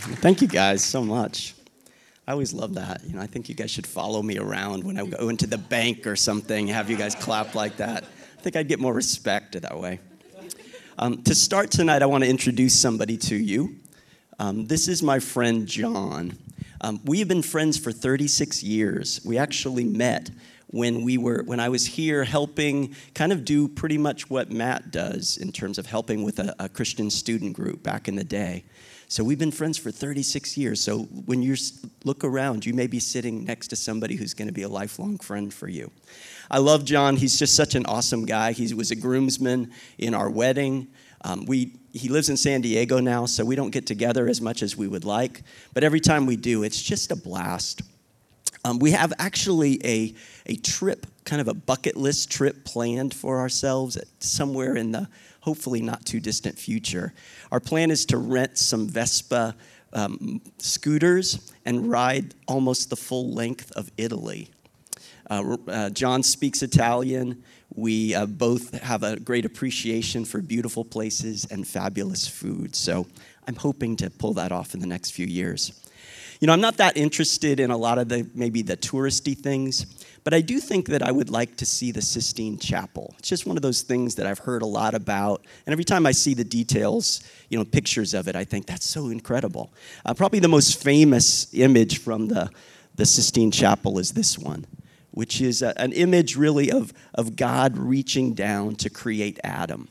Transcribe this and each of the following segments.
Thank you guys so much. I always love that. You know, I think you guys should follow me around when I go into the bank or something, have you guys clap like that. I think I'd get more respect that way. Um, to start tonight, I want to introduce somebody to you. Um, this is my friend John. Um, we have been friends for 36 years. We actually met when we were when I was here helping kind of do pretty much what Matt does in terms of helping with a, a Christian student group back in the day. So we've been friends for 36 years. So when you look around, you may be sitting next to somebody who's going to be a lifelong friend for you. I love John. He's just such an awesome guy. He was a groomsman in our wedding. Um, we, he lives in San Diego now, so we don't get together as much as we would like. But every time we do, it's just a blast. Um, we have actually a, a trip, kind of a bucket list trip planned for ourselves somewhere in the hopefully not too distant future. Our plan is to rent some Vespa um, scooters and ride almost the full length of Italy. Uh, uh, John speaks Italian. We uh, both have a great appreciation for beautiful places and fabulous food. So I'm hoping to pull that off in the next few years. You know, I'm not that interested in a lot of the maybe the touristy things, but I do think that I would like to see the Sistine Chapel. It's just one of those things that I've heard a lot about, and every time I see the details, you know, pictures of it, I think that's so incredible. Uh, probably the most famous image from the the Sistine Chapel is this one, which is a, an image really of of God reaching down to create Adam.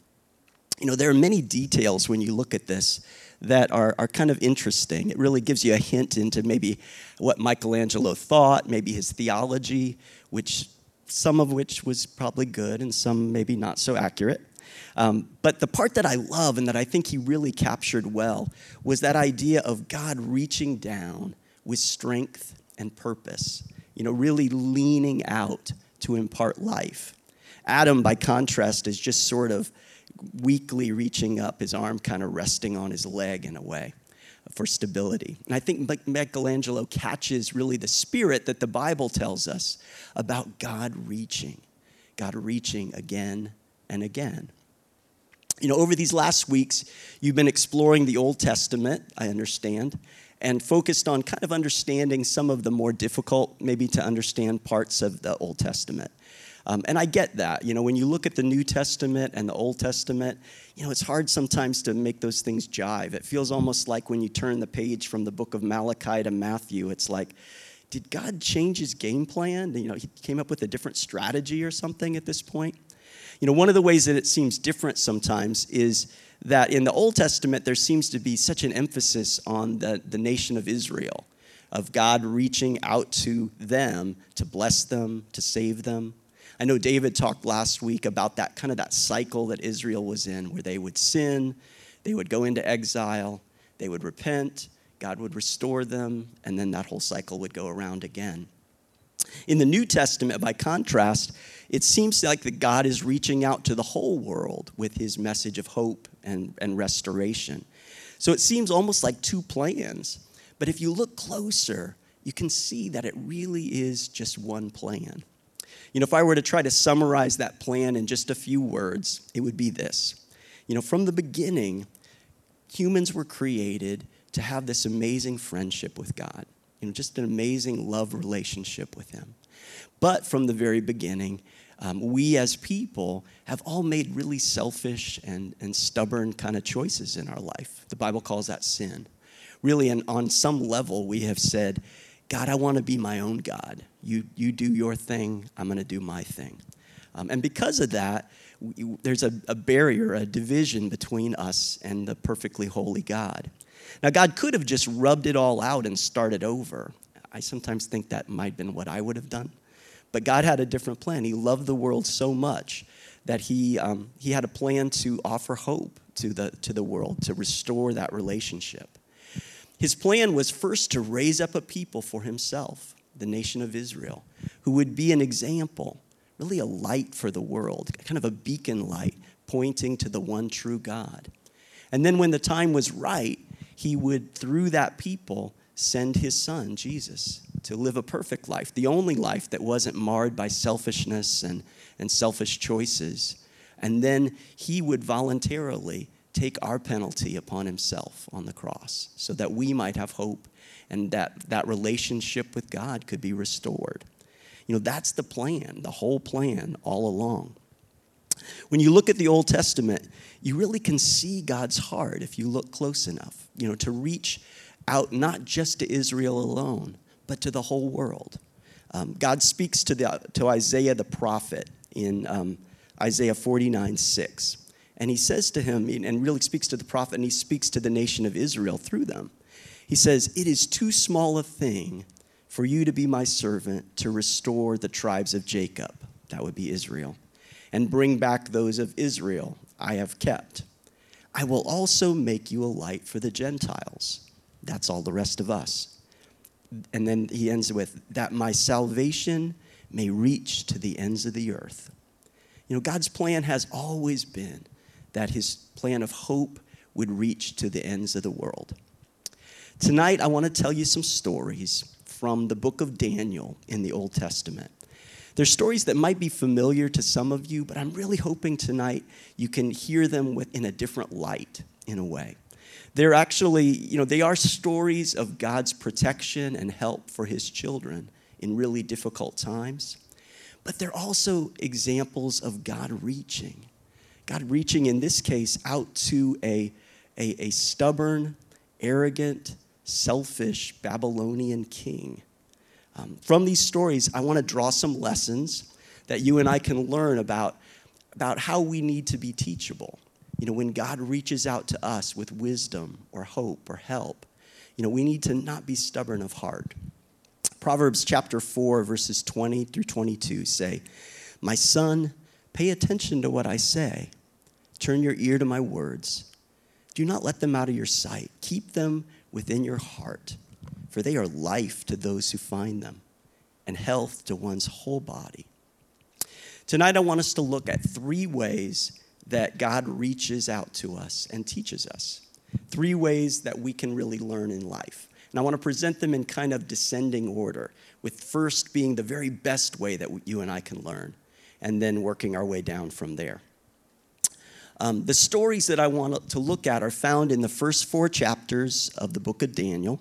You know, there are many details when you look at this that are, are kind of interesting. It really gives you a hint into maybe what Michelangelo thought, maybe his theology, which some of which was probably good and some maybe not so accurate. Um, but the part that I love and that I think he really captured well was that idea of God reaching down with strength and purpose, you know, really leaning out to impart life. Adam, by contrast, is just sort of weakly reaching up, his arm kind of resting on his leg in a way for stability. And I think Michelangelo catches really the spirit that the Bible tells us about God reaching, God reaching again and again. You know, over these last weeks, you've been exploring the Old Testament, I understand, and focused on kind of understanding some of the more difficult, maybe to understand parts of the Old Testament. Um, and I get that. You know, when you look at the New Testament and the Old Testament, you know, it's hard sometimes to make those things jive. It feels almost like when you turn the page from the book of Malachi to Matthew, it's like, did God change his game plan? You know, he came up with a different strategy or something at this point. You know, one of the ways that it seems different sometimes is that in the Old Testament, there seems to be such an emphasis on the, the nation of Israel, of God reaching out to them to bless them, to save them. I know David talked last week about that kind of that cycle that Israel was in, where they would sin, they would go into exile, they would repent, God would restore them, and then that whole cycle would go around again. In the New Testament, by contrast, it seems like that God is reaching out to the whole world with his message of hope and, and restoration. So it seems almost like two plans. But if you look closer, you can see that it really is just one plan. You know, if I were to try to summarize that plan in just a few words, it would be this. You know, from the beginning, humans were created to have this amazing friendship with God, you know, just an amazing love relationship with Him. But from the very beginning, um, we as people have all made really selfish and, and stubborn kind of choices in our life. The Bible calls that sin. Really, and on some level, we have said, God, I want to be my own God. You, you do your thing, I'm going to do my thing. Um, and because of that, we, there's a, a barrier, a division between us and the perfectly holy God. Now, God could have just rubbed it all out and started over. I sometimes think that might have been what I would have done. But God had a different plan. He loved the world so much that he, um, he had a plan to offer hope to the, to the world, to restore that relationship. His plan was first to raise up a people for himself, the nation of Israel, who would be an example, really a light for the world, kind of a beacon light pointing to the one true God. And then when the time was right, he would, through that people, send his son, Jesus, to live a perfect life, the only life that wasn't marred by selfishness and, and selfish choices. And then he would voluntarily take our penalty upon himself on the cross so that we might have hope and that that relationship with God could be restored. You know, that's the plan, the whole plan all along. When you look at the Old Testament, you really can see God's heart if you look close enough, you know, to reach out not just to Israel alone, but to the whole world. Um, God speaks to, the, to Isaiah the prophet in um, Isaiah 49 6. And he says to him, and really speaks to the prophet, and he speaks to the nation of Israel through them. He says, It is too small a thing for you to be my servant to restore the tribes of Jacob, that would be Israel, and bring back those of Israel I have kept. I will also make you a light for the Gentiles. That's all the rest of us. And then he ends with, that my salvation may reach to the ends of the earth. You know, God's plan has always been that his plan of hope would reach to the ends of the world. Tonight, I want to tell you some stories from the book of Daniel in the Old Testament. They're stories that might be familiar to some of you, but I'm really hoping tonight you can hear them with, in a different light, in a way. They're actually, you know, they are stories of God's protection and help for his children in really difficult times. But they're also examples of God reaching. God reaching, in this case, out to a, a, a stubborn, arrogant, selfish Babylonian king. Um, from these stories, I want to draw some lessons that you and I can learn about, about how we need to be teachable. You know, when God reaches out to us with wisdom or hope or help, you know, we need to not be stubborn of heart. Proverbs chapter 4, verses 20 through 22 say, My son, pay attention to what I say. Turn your ear to my words. Do not let them out of your sight. Keep them within your heart, for they are life to those who find them and health to one's whole body. Tonight, I want us to look at three ways that God reaches out to us and teaches us. Three ways that we can really learn in life. And I want to present them in kind of descending order, with first being the very best way that you and I can learn, and then working our way down from there. Um, the stories that I want to look at are found in the first four chapters of the book of Daniel.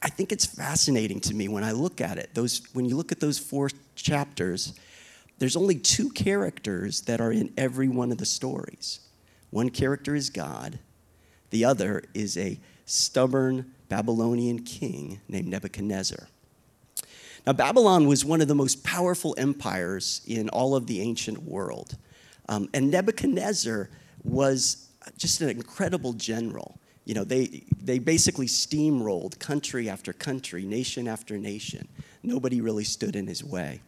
I think it's fascinating to me when I look at it. Those, when you look at those four chapters, there's only two characters that are in every one of the stories. One character is God, the other is a stubborn Babylonian king named Nebuchadnezzar. Now, Babylon was one of the most powerful empires in all of the ancient world. Um, and Nebuchadnezzar was just an incredible general. You know, they, they basically steamrolled country after country, nation after nation. Nobody really stood in his way.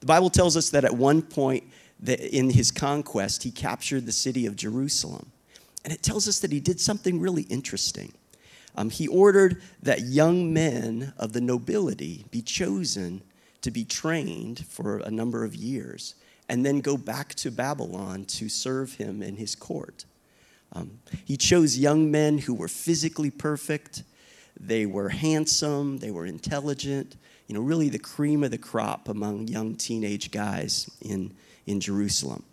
The Bible tells us that at one point in his conquest, he captured the city of Jerusalem. And it tells us that he did something really interesting. Um, he ordered that young men of the nobility be chosen to be trained for a number of years and then go back to Babylon to serve him in his court. Um, he chose young men who were physically perfect, they were handsome, they were intelligent, you know, really the cream of the crop among young teenage guys in, in Jerusalem.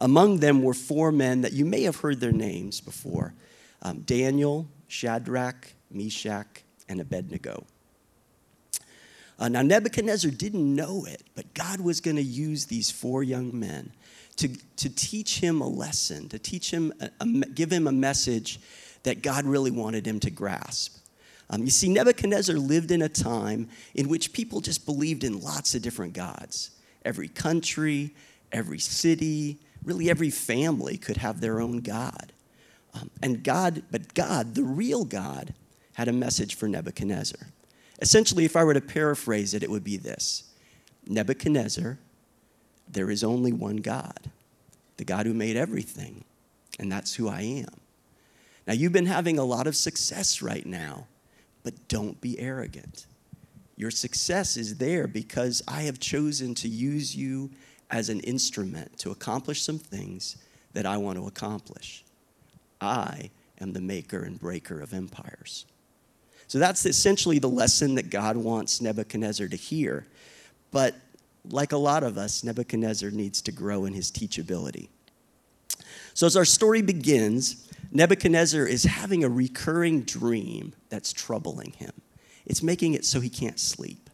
Among them were four men that you may have heard their names before um, Daniel, Shadrach, Meshach, and Abednego. Uh, now, Nebuchadnezzar didn't know it, but God was going to use these four young men to, to teach him a lesson, to teach him, a, a, give him a message that God really wanted him to grasp. Um, you see, Nebuchadnezzar lived in a time in which people just believed in lots of different gods. Every country, every city, really every family could have their own God. Um, and God, but God, the real God, had a message for Nebuchadnezzar. Essentially, if I were to paraphrase it, it would be this Nebuchadnezzar, there is only one God, the God who made everything, and that's who I am. Now, you've been having a lot of success right now, but don't be arrogant. Your success is there because I have chosen to use you as an instrument to accomplish some things that I want to accomplish. I am the maker and breaker of empires. So that's essentially the lesson that God wants Nebuchadnezzar to hear. But like a lot of us, Nebuchadnezzar needs to grow in his teachability. So, as our story begins, Nebuchadnezzar is having a recurring dream that's troubling him. It's making it so he can't sleep.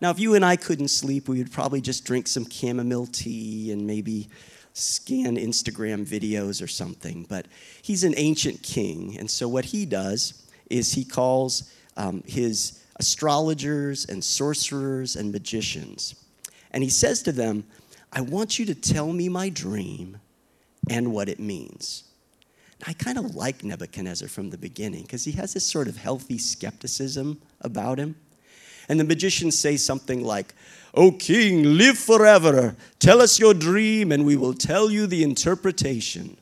Now, if you and I couldn't sleep, we would probably just drink some chamomile tea and maybe scan Instagram videos or something. But he's an ancient king, and so what he does is he calls um, his astrologers and sorcerers and magicians. And he says to them, I want you to tell me my dream and what it means. I kind of like Nebuchadnezzar from the beginning because he has this sort of healthy skepticism about him. And the magicians say something like, O king, live forever. Tell us your dream, and we will tell you the interpretation.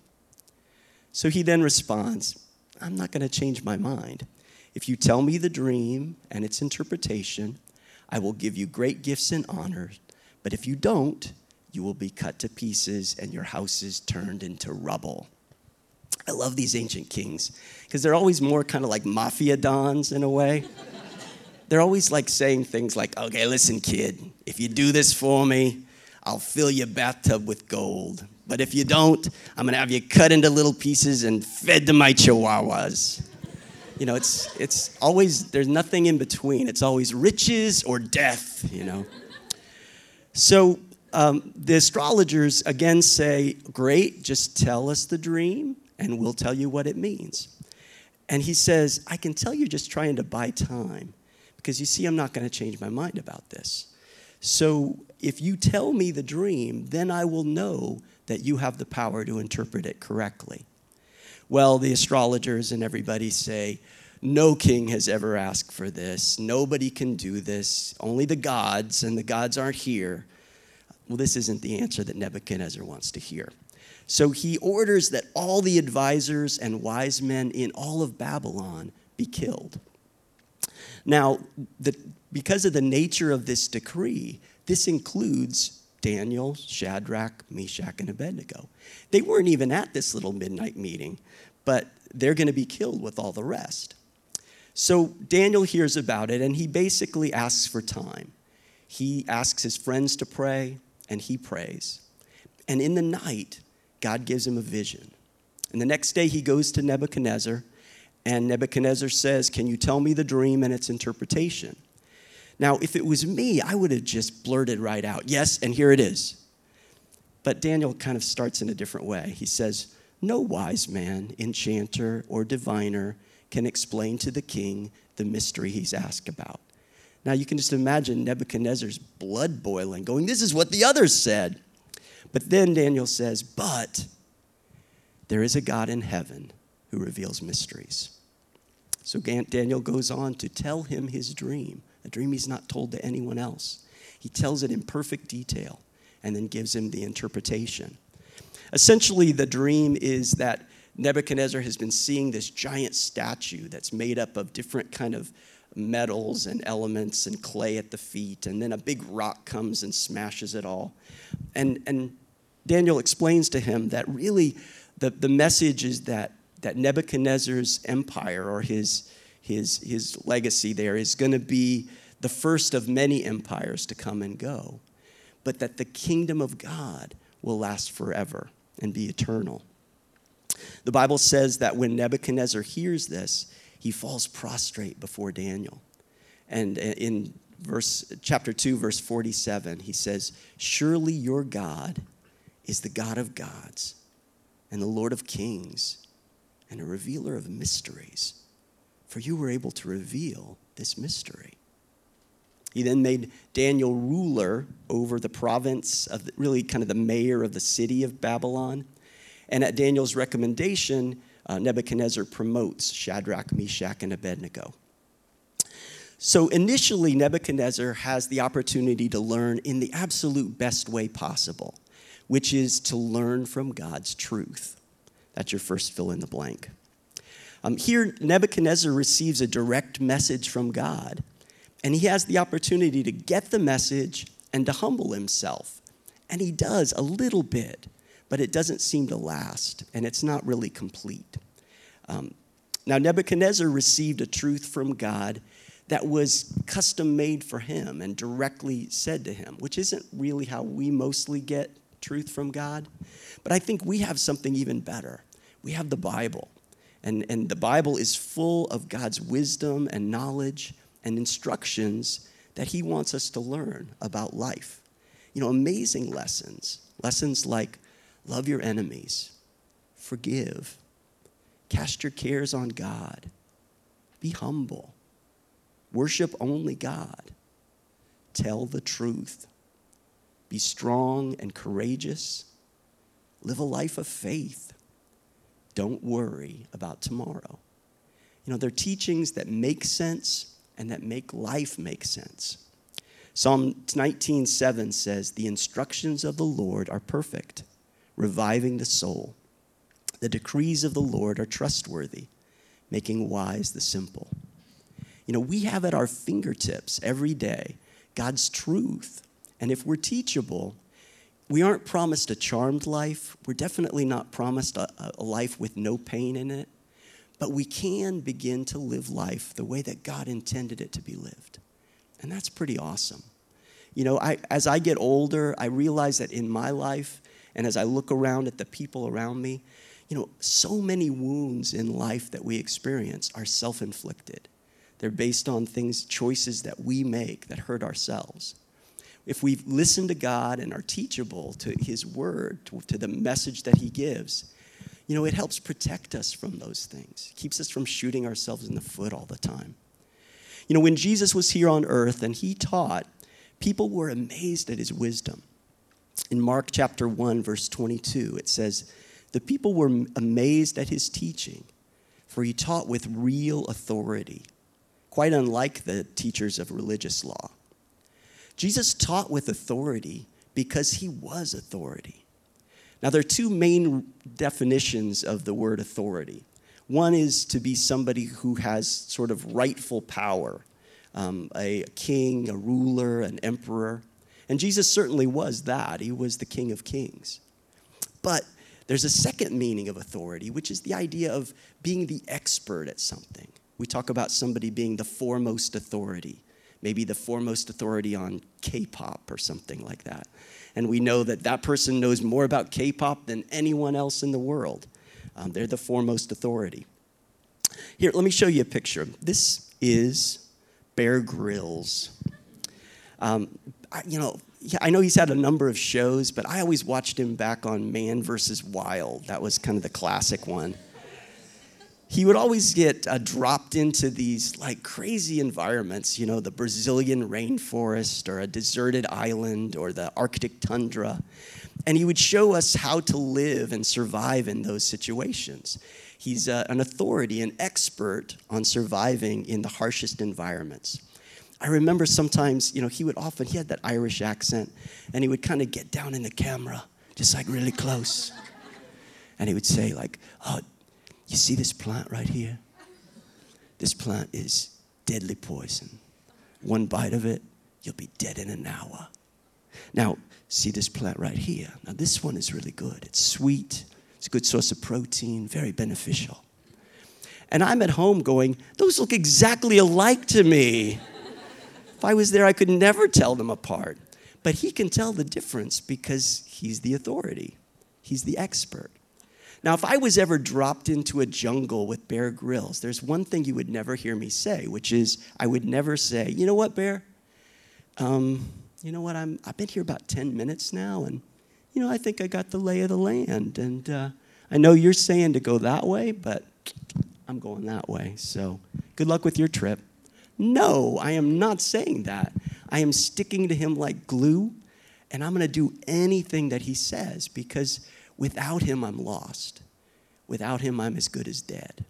So he then responds, I'm not going to change my mind. If you tell me the dream and its interpretation, I will give you great gifts and honors. But if you don't, you will be cut to pieces and your houses turned into rubble. I love these ancient kings because they're always more kind of like mafia dons in a way. they're always like saying things like, okay, listen, kid, if you do this for me, I'll fill your bathtub with gold. But if you don't, I'm gonna have you cut into little pieces and fed to my chihuahuas. You know, it's, it's always, there's nothing in between. It's always riches or death, you know. So um, the astrologers again say, Great, just tell us the dream and we'll tell you what it means. And he says, I can tell you're just trying to buy time because you see, I'm not going to change my mind about this. So if you tell me the dream, then I will know that you have the power to interpret it correctly. Well, the astrologers and everybody say, no king has ever asked for this. Nobody can do this. Only the gods, and the gods aren't here. Well, this isn't the answer that Nebuchadnezzar wants to hear. So he orders that all the advisors and wise men in all of Babylon be killed. Now, the, because of the nature of this decree, this includes Daniel, Shadrach, Meshach, and Abednego. They weren't even at this little midnight meeting, but they're going to be killed with all the rest. So Daniel hears about it and he basically asks for time. He asks his friends to pray and he prays. And in the night, God gives him a vision. And the next day, he goes to Nebuchadnezzar, and Nebuchadnezzar says, Can you tell me the dream and its interpretation? Now, if it was me, I would have just blurted right out, Yes, and here it is. But Daniel kind of starts in a different way. He says, No wise man, enchanter, or diviner can explain to the king the mystery he's asked about. Now, you can just imagine Nebuchadnezzar's blood boiling, going, This is what the others said. But then Daniel says, But there is a God in heaven who reveals mysteries. So Daniel goes on to tell him his dream, a dream he's not told to anyone else. He tells it in perfect detail and then gives him the interpretation. Essentially, the dream is that Nebuchadnezzar has been seeing this giant statue that's made up of different kind of metals and elements and clay at the feet, and then a big rock comes and smashes it all. And, and Daniel explains to him that really the, the message is that, that Nebuchadnezzar's empire or his, his, his legacy there is going to be the first of many empires to come and go, but that the kingdom of God will last forever and be eternal. The Bible says that when Nebuchadnezzar hears this, he falls prostrate before Daniel. And in verse chapter 2 verse 47, he says, "Surely your God is the God of gods and the Lord of kings and a revealer of mysteries, for you were able to reveal this mystery." He then made Daniel ruler over the province of really kind of the mayor of the city of Babylon. And at Daniel's recommendation, uh, Nebuchadnezzar promotes Shadrach, Meshach, and Abednego. So initially, Nebuchadnezzar has the opportunity to learn in the absolute best way possible, which is to learn from God's truth. That's your first fill in the blank. Um, here, Nebuchadnezzar receives a direct message from God, and he has the opportunity to get the message and to humble himself. And he does a little bit but it doesn't seem to last, and it's not really complete. Um, now, Nebuchadnezzar received a truth from God that was custom made for him and directly said to him, which isn't really how we mostly get truth from God. But I think we have something even better. We have the Bible. And, and the Bible is full of God's wisdom and knowledge and instructions that He wants us to learn about life. You know, amazing lessons. Lessons like love your enemies, forgive, cast your cares on God, be humble, worship only God, tell the truth, be strong and courageous, live a life of faith. Don't worry about tomorrow. You know, they're teachings that make sense and that make life make sense. Psalm 19:7 says, "The instructions of the Lord are perfect, reviving the soul. The decrees of the Lord are trustworthy, making wise the simple." You know, we have at our fingertips every day God's truth. And if we're teachable, we aren't promised a charmed life. We're definitely not promised a, a, life with no pain in it. But we can begin to live life the way that God intended it to be lived. And that's pretty awesome. You know, I, as I get older, I realize that in my life, and as I look around at the people around me, you know, so many wounds in life that we experience are self inflicted. They're based on things, choices that we make that hurt ourselves. If we listen to God and are teachable to His word, to, to the message that He gives, you know, it helps protect us from those things, it keeps us from shooting ourselves in the foot all the time. You know, when Jesus was here on earth and He taught, people were amazed at His wisdom. In Mark chapter 1, verse 22, it says, The people were amazed at His teaching, for He taught with real authority quite unlike the teachers of religious law. Jesus taught with authority because he was authority. Now, there are two main definitions of the word authority. One is to be somebody who has sort of rightful power, um, a king, a ruler, an emperor. And Jesus certainly was that. He was the King of Kings. But there's a second meaning of authority, which is the idea of being the expert at something. We talk about somebody being the foremost authority, maybe the foremost authority on K pop or something like that. And we know that that person knows more about K pop than anyone else in the world. Um, they're the foremost authority. Here, let me show you a picture. This is Bear Grylls. Um, I, you know, I know he's had a number of shows, but I always watched him back on Man versus Wild. That was kind of the classic one he would always get uh, dropped into these like crazy environments, you know, the Brazilian rainforest or a deserted island or the Arctic tundra. And he would show us how to live and survive in those situations. He's uh, an authority, an expert on surviving in the harshest environments. I remember sometimes, you know, he would often, he had that Irish accent, and he would kind of get down in the camera, just like really close. And he would say, like, oh, you see this plant right here? This plant is deadly poison. One bite of it, you'll be dead in an hour. Now, see this plant right here. Now, this one is really good. It's sweet, it's a good source of protein, very beneficial. And I'm at home going, those look exactly alike to me. if I was there, I could never tell them apart. But he can tell the difference because he's the authority, he's the expert. Now, if I was ever dropped into a jungle with Bear Grylls, there's one thing you would never hear me say, which is I would never say, you know what, Bear? Um, you know what? I'm, I've been here about 10 minutes now, and, you know, I think I got the lay of the land. And uh, I know you're saying to go that way, but I'm going that way. So good luck with your trip. No, I am not saying that. I am sticking to him like glue, and I'm going to do anything that he says because Without him, I'm lost. Without him, I'm as good as dead.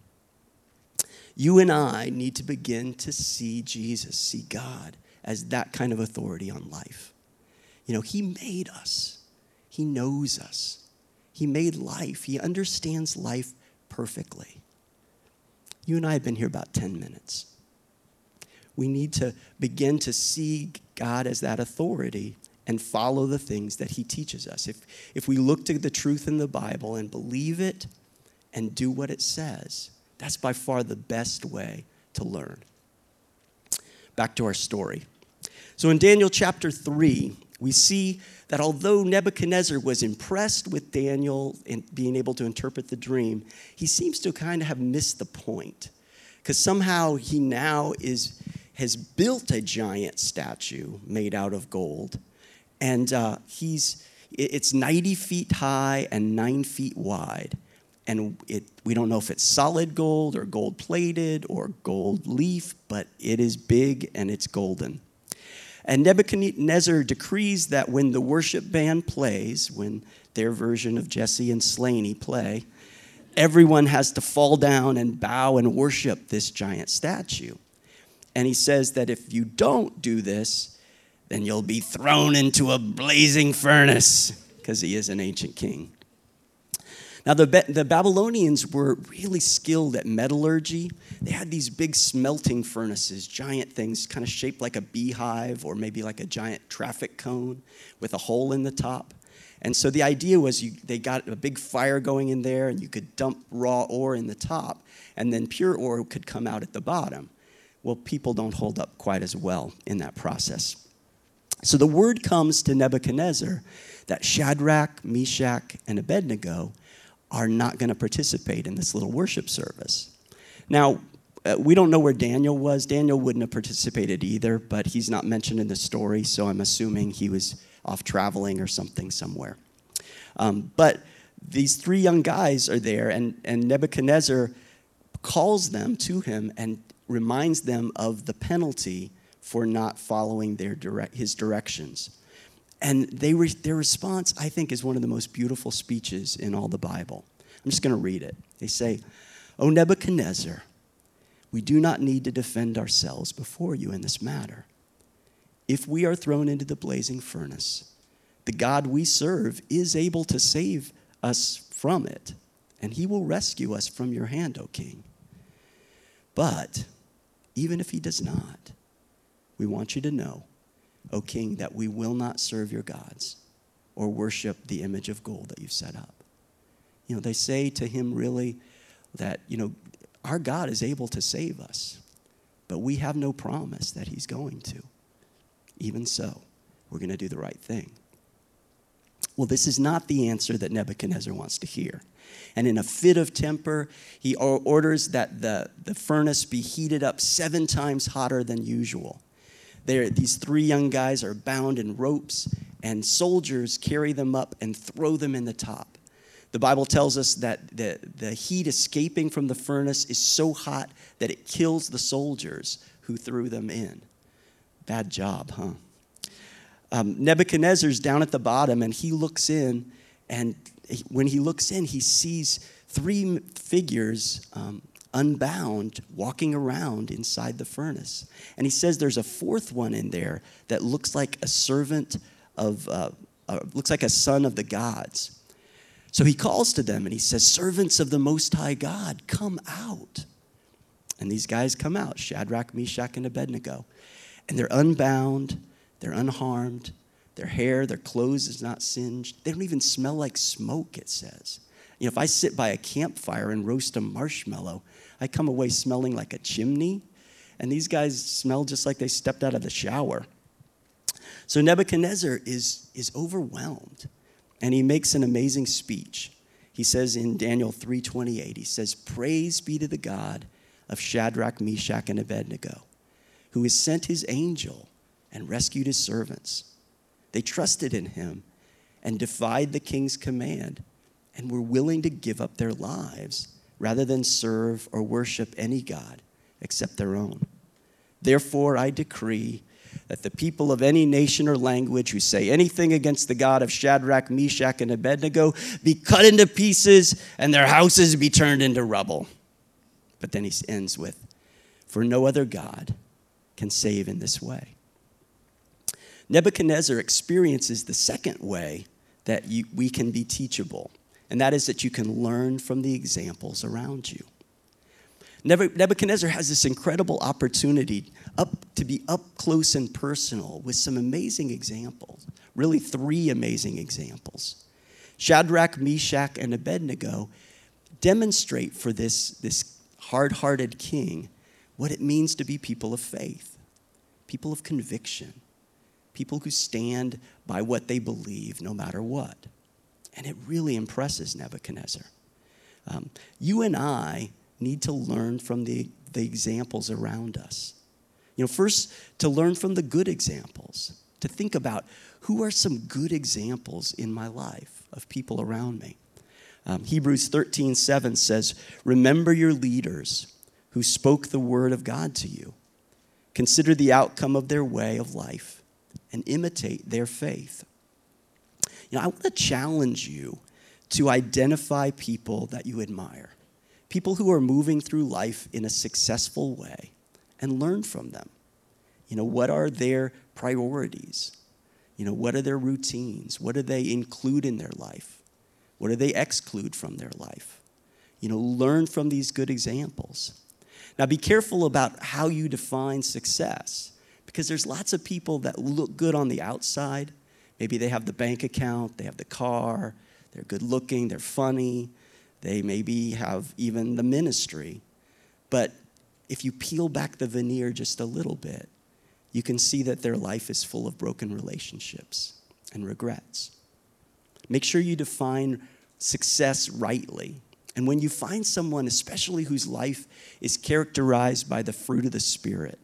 You and I need to begin to see Jesus, see God as that kind of authority on life. You know, he made us, he knows us, he made life, he understands life perfectly. You and I have been here about 10 minutes. We need to begin to see God as that authority and follow the things that he teaches us. If, if we look to the truth in the Bible and believe it and do what it says, that's by far the best way to learn. Back to our story. So in Daniel chapter 3, we see that although Nebuchadnezzar was impressed with Daniel and being able to interpret the dream, he seems to kind of have missed the point. Because somehow he now is, has built a giant statue made out of gold. And uh, he's, it's 90 feet high and nine feet wide. And it, we don't know if it's solid gold or gold plated or gold leaf, but it is big and it's golden. And Nebuchadnezzar decrees that when the worship band plays, when their version of Jesse and Slaney play, everyone has to fall down and bow and worship this giant statue. And he says that if you don't do this, then you'll be thrown into a blazing furnace, because he is an ancient king. Now, the, the Babylonians were really skilled at metallurgy. They had these big smelting furnaces, giant things, kind of shaped like a beehive or maybe like a giant traffic cone with a hole in the top. And so the idea was you, they got a big fire going in there, and you could dump raw ore in the top, and then pure ore could come out at the bottom. Well, people don't hold up quite as well in that process. So the word comes to Nebuchadnezzar that Shadrach, Meshach, and Abednego are not going to participate in this little worship service. Now, uh, we don't know where Daniel was. Daniel wouldn't have participated either, but he's not mentioned in the story, so I'm assuming he was off traveling or something somewhere. Um, but these three young guys are there, and, and Nebuchadnezzar calls them to him and reminds them of the penalty for not following their direct, his directions. And they re- their response, I think, is one of the most beautiful speeches in all the Bible. I'm just going to read it. They say, O Nebuchadnezzar, we do not need to defend ourselves before you in this matter. If we are thrown into the blazing furnace, the God we serve is able to save us from it, and he will rescue us from your hand, O king. But even if he does not, we want you to know O king, that we will not serve your gods or worship the image of gold that you've set up. You know, they say to him really that, you know, our God is able to save us, but we have no promise that he's going to. Even so, we're going to do the right thing. Well, this is not the answer that Nebuchadnezzar wants to hear. And in a fit of temper, he orders that the, the furnace be heated up seven times hotter than usual. There, these three young guys are bound in ropes, and soldiers carry them up and throw them in the top. The Bible tells us that the, the heat escaping from the furnace is so hot that it kills the soldiers who threw them in. Bad job, huh? Um, Nebuchadnezzar's down at the bottom, and he looks in, and when he looks in, he sees three figures um, unbound, walking around inside the furnace. And he says there's a fourth one in there that looks like a servant of, uh, uh, looks like a son of the gods. So he calls to them and he says, Servants of the Most High God, come out. And these guys come out Shadrach, Meshach, and Abednego. And they're unbound, they're unharmed, their hair, their clothes is not singed. They don't even smell like smoke, it says. You know, if I sit by a campfire and roast a marshmallow, I come away smelling like a chimney, and these guys smell just like they stepped out of the shower. So Nebuchadnezzar is, is overwhelmed, and he makes an amazing speech. He says in Daniel 3:28, he says, "Praise be to the God of Shadrach, Meshach, and Abednego, who has sent his angel and rescued his servants. They trusted in him and defied the king's command and were willing to give up their lives rather than serve or worship any God except their own. Therefore, I decree that the people of any nation or language who say anything against the God of Shadrach, Meshach, and Abednego be cut into pieces and their houses be turned into rubble. But then he ends with, For no other God can save in this way. Nebuchadnezzar experiences the second way that you, we can be teachable and that is that you can learn from the examples around you. Nebuchadnezzar has this incredible opportunity up to be up close and personal with some amazing examples, really three amazing examples. Shadrach, Meshach, and Abednego demonstrate for this, this hard-hearted king what it means to be people of faith, people of conviction, people who stand by what they believe no matter what. And it really impresses Nebuchadnezzar. Um, you and I need to learn from the, the examples around us. You know, first, to learn from the good examples, to think about who are some good examples in my life of people around me. Um, Hebrews 13, 7 says, Remember your leaders who spoke the word of God to you. Consider the outcome of their way of life and imitate their faith. You know, I want to challenge you to identify people that you admire, people who are moving through life in a successful way, and learn from them. You know, what are their priorities? You know, what are their routines? What do they include in their life? What do they exclude from their life? You know, learn from these good examples. Now, be careful about how you define success because there's lots of people that look good on the outside. Maybe they have the bank account, they have the car, they're good looking, they're funny, they maybe have even the ministry. But if you peel back the veneer just a little bit, you can see that their life is full of broken relationships and regrets. Make sure you define success rightly. And when you find someone, especially whose life is characterized by the fruit of the Spirit,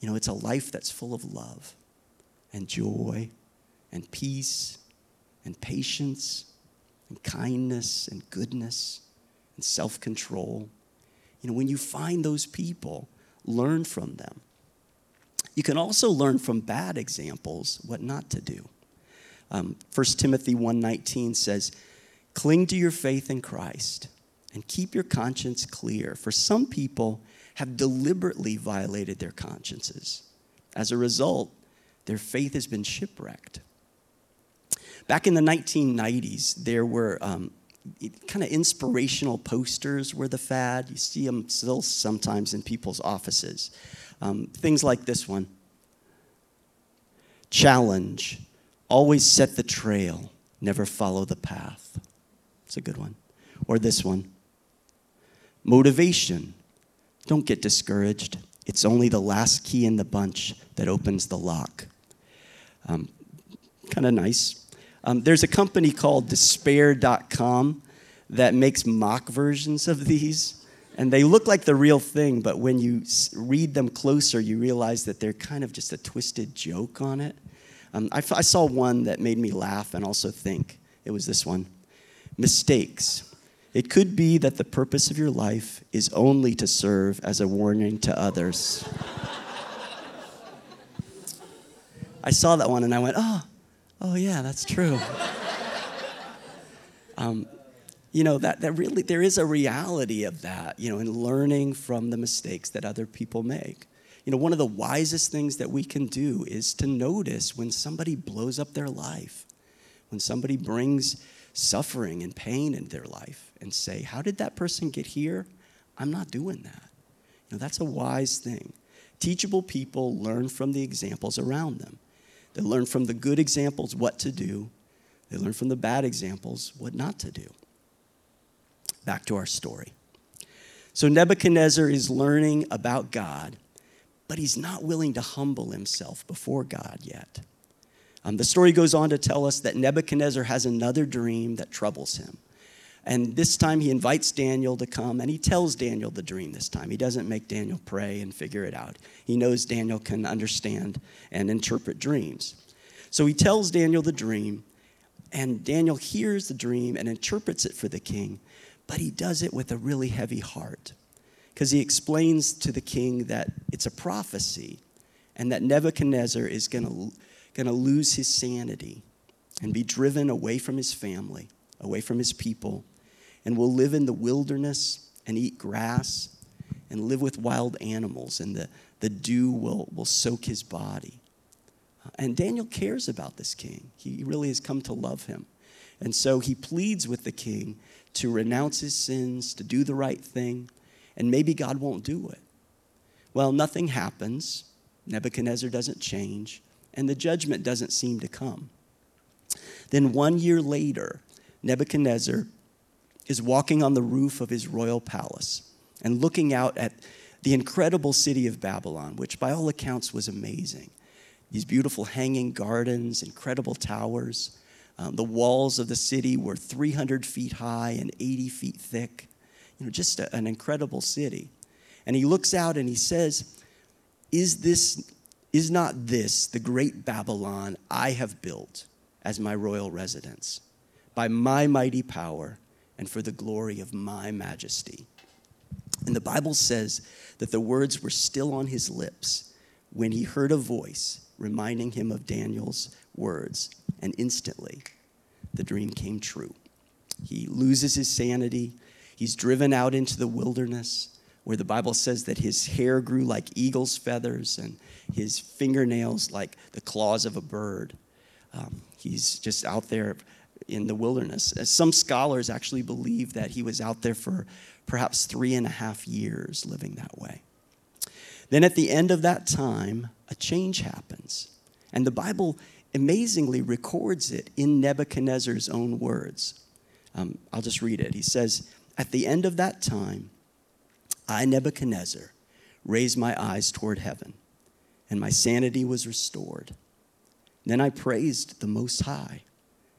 you know, it's a life that's full of love and joy and peace and patience and kindness and goodness and self control. You know, when you find those people, learn from them. You can also learn from bad examples what not to do. Um, 1 Timothy 1:19 says, "Cling to your faith in Christ and keep your conscience clear, for some people have deliberately violated their consciences. As a result, their faith has been shipwrecked." Back in the 1990s, there were um, kind of inspirational posters were the fad. You see them still sometimes in people's offices. Um, things like this one Challenge Always set the trail, never follow the path. It's a good one. Or this one motivation. Don't get discouraged. It's only the last key in the bunch that opens the lock. Um, kind of nice. Um, there's a company called despair.com that makes mock versions of these. And they look like the real thing, but when you read them closer, you realize that they're kind of just a twisted joke on it. Um, I, I saw one that made me laugh and also think. It was this one Mistakes. It could be that the purpose of your life is only to serve as a warning to others. I saw that one and I went, oh, oh yeah, that's true. um, you know, that, that really, there is a reality of that, you know, in learning from the mistakes that other people make. You know, one of the wisest things that we can do is to notice when somebody blows up their life, when somebody brings suffering and pain in their life, and say, How did that person get here? I'm not doing that. You know, that's a wise thing. Teachable people learn from the examples around them. They learn from the good examples what to do, they learn from the bad examples what not to do. Back to our story. So Nebuchadnezzar is learning about God but he's not willing to humble himself before God yet. Um, the story goes on to tell us that Nebuchadnezzar has another dream that troubles him. And this time he invites Daniel to come and he tells Daniel the dream this time. He doesn't make Daniel pray and figure it out. He knows Daniel can understand and interpret dreams. So he tells Daniel the dream, and Daniel hears the dream and interprets it for the king, but he does it with a really heavy heart because he explains to the king that it's a prophecy and that Nebuchadnezzar is going to lose his sanity and be driven away from his family, away from his people, and will live in the wilderness and eat grass and live with wild animals, and the, the dew will, will soak his body. Uh, and Daniel cares about this king. He really has come to love him. And so he pleads with the king to renounce his sins, to do the right thing, and maybe God won't do it. Well, nothing happens. Nebuchadnezzar doesn't change, and the judgment doesn't seem to come. Then one year later, Nebuchadnezzar is walking on the roof of his royal palace and looking out at the incredible city of Babylon, which by all accounts was amazing. these beautiful hanging gardens, incredible towers. Um, the walls of the city were 300 feet high and 80 feet thick. You know, just a, an incredible city. And he looks out and he says, Is this is not this the great Babylon I have built as my royal residence by my mighty power and for the glory of my majesty? And the Bible says that the words were still on his lips when he heard a voice reminding him of Daniel's words, and instantly the dream came true. He loses his sanity, he's driven out into the wilderness where the Bible says that his hair grew like eagle's feathers and his fingernails like the claws of a bird. Um, he's just out there in the wilderness. Some scholars actually believe that he was out there for perhaps three and a half years living that way. Then at the end of that time, a change happens. And the Bible amazingly records it in Nebuchadnezzar's own words. Um, I'll just read it. He says, At the end of that time, I, Nebuchadnezzar, raised my eyes toward heaven, and my sanity was restored. Then I praised the Most High.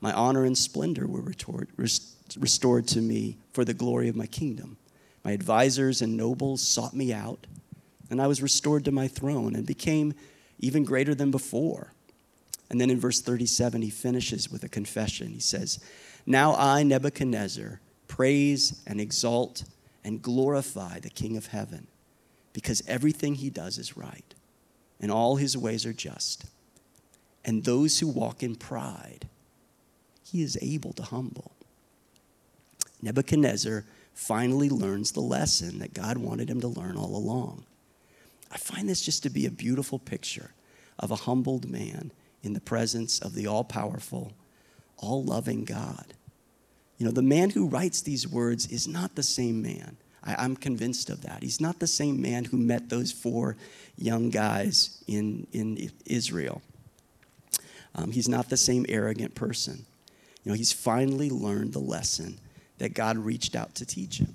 my honor and splendor were restored to me for the glory of my kingdom. My advisors and nobles sought me out, and I was restored to my throne and became even greater than before. And then in verse 37, he finishes with a confession. He says, Now I, Nebuchadnezzar, praise and exalt and glorify the King of heaven because everything he does is right and all his ways are just. And those who walk in pride, he is able to humble. Nebuchadnezzar finally learns the lesson that God wanted him to learn all along. I find this just to be a beautiful picture of a humbled man in the presence of the all powerful, all loving God. You know, the man who writes these words is not the same man I, am convinced of that. He's not the same man who met those four young guys in, in Israel. Um, he's not the same arrogant person. You know, he's finally learned the lesson that God reached out to teach him.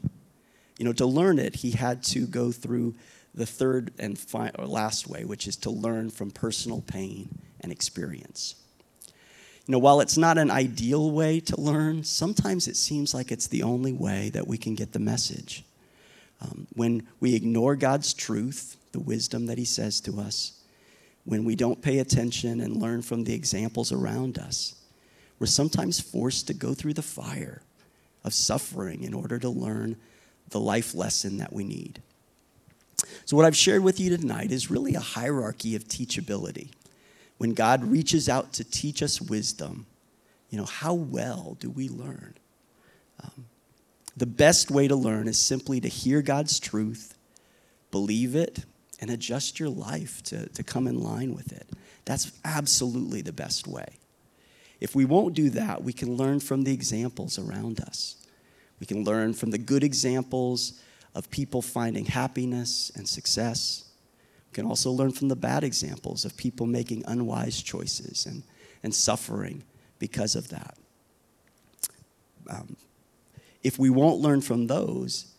You know, to learn it, he had to go through the third and fi- or last way, which is to learn from personal pain and experience. You know, while it's not an ideal way to learn, sometimes it seems like it's the only way that we can get the message. Um, when we ignore God's truth, the wisdom that He says to us, when we don't pay attention and learn from the examples around us, we're sometimes forced to go through the fire of suffering in order to learn the life lesson that we need. So, what I've shared with you tonight is really a hierarchy of teachability. When God reaches out to teach us wisdom, you know, how well do we learn? Um, the best way to learn is simply to hear God's truth, believe it, and adjust your life to, to come in line with it. That's absolutely the best way. If we won't do that, we can learn from the examples around us. We can learn from the good examples of people finding happiness and success. We can also learn from the bad examples of people making unwise choices and, and suffering because of that. Um, if we won't learn from those,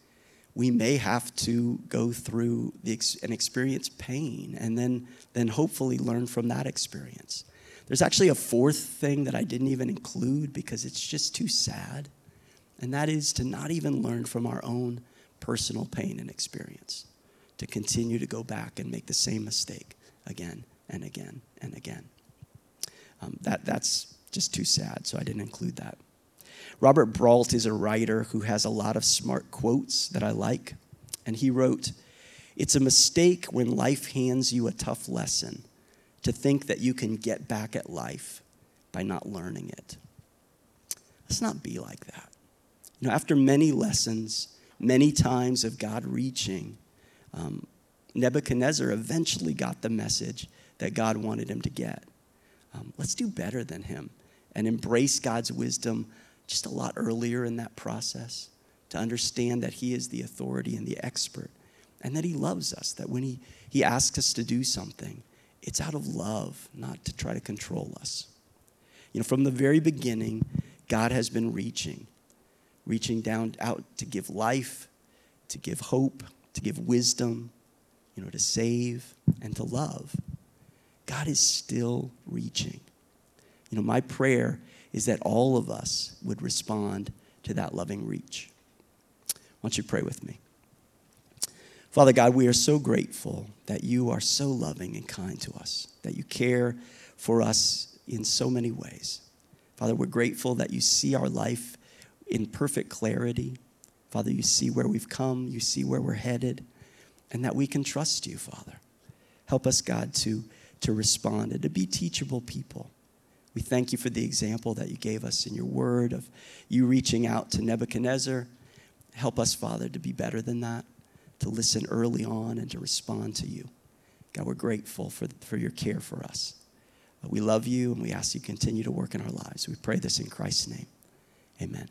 we may have to go through the, and experience pain and then, then hopefully learn from that experience. There's actually a fourth thing that I didn't even include because it's just too sad, and that is to not even learn from our own personal pain and experience, to continue to go back and make the same mistake again and again and again. Um, that, that's just too sad, so I didn't include that. Robert Brault is a writer who has a lot of smart quotes that I like. And he wrote, It's a mistake when life hands you a tough lesson to think that you can get back at life by not learning it. Let's not be like that. You know, after many lessons, many times of God reaching, um, Nebuchadnezzar eventually got the message that God wanted him to get. Um, let's do better than him and embrace God's wisdom just a lot earlier in that process, to understand that He is the authority and the expert, and that He loves us, that when He, he asks us to do something, it's out of love, not to try to control us. You know, from the very beginning, God has been reaching, reaching down out to give life, to give hope, to give wisdom, you know, to save and to love. God is still reaching. You know, my prayer is that all of us would respond to that loving reach. Why don't you pray with me? Father God, we are so grateful that you are so loving and kind to us, that you care for us in so many ways. Father, we're grateful that you see our life in perfect clarity. Father, you see where we've come, you see where we're headed, and that we can trust you, Father. Help us, God, to, to respond and to be teachable people. We thank you for the example that you gave us in your word of you reaching out to Nebuchadnezzar. Help us, Father, to be better than that, to listen early on and to respond to you. God, we're grateful for, for your care for us. Uh, we love you and we ask you to continue to work in our lives. We pray this in Christ's name. Amen.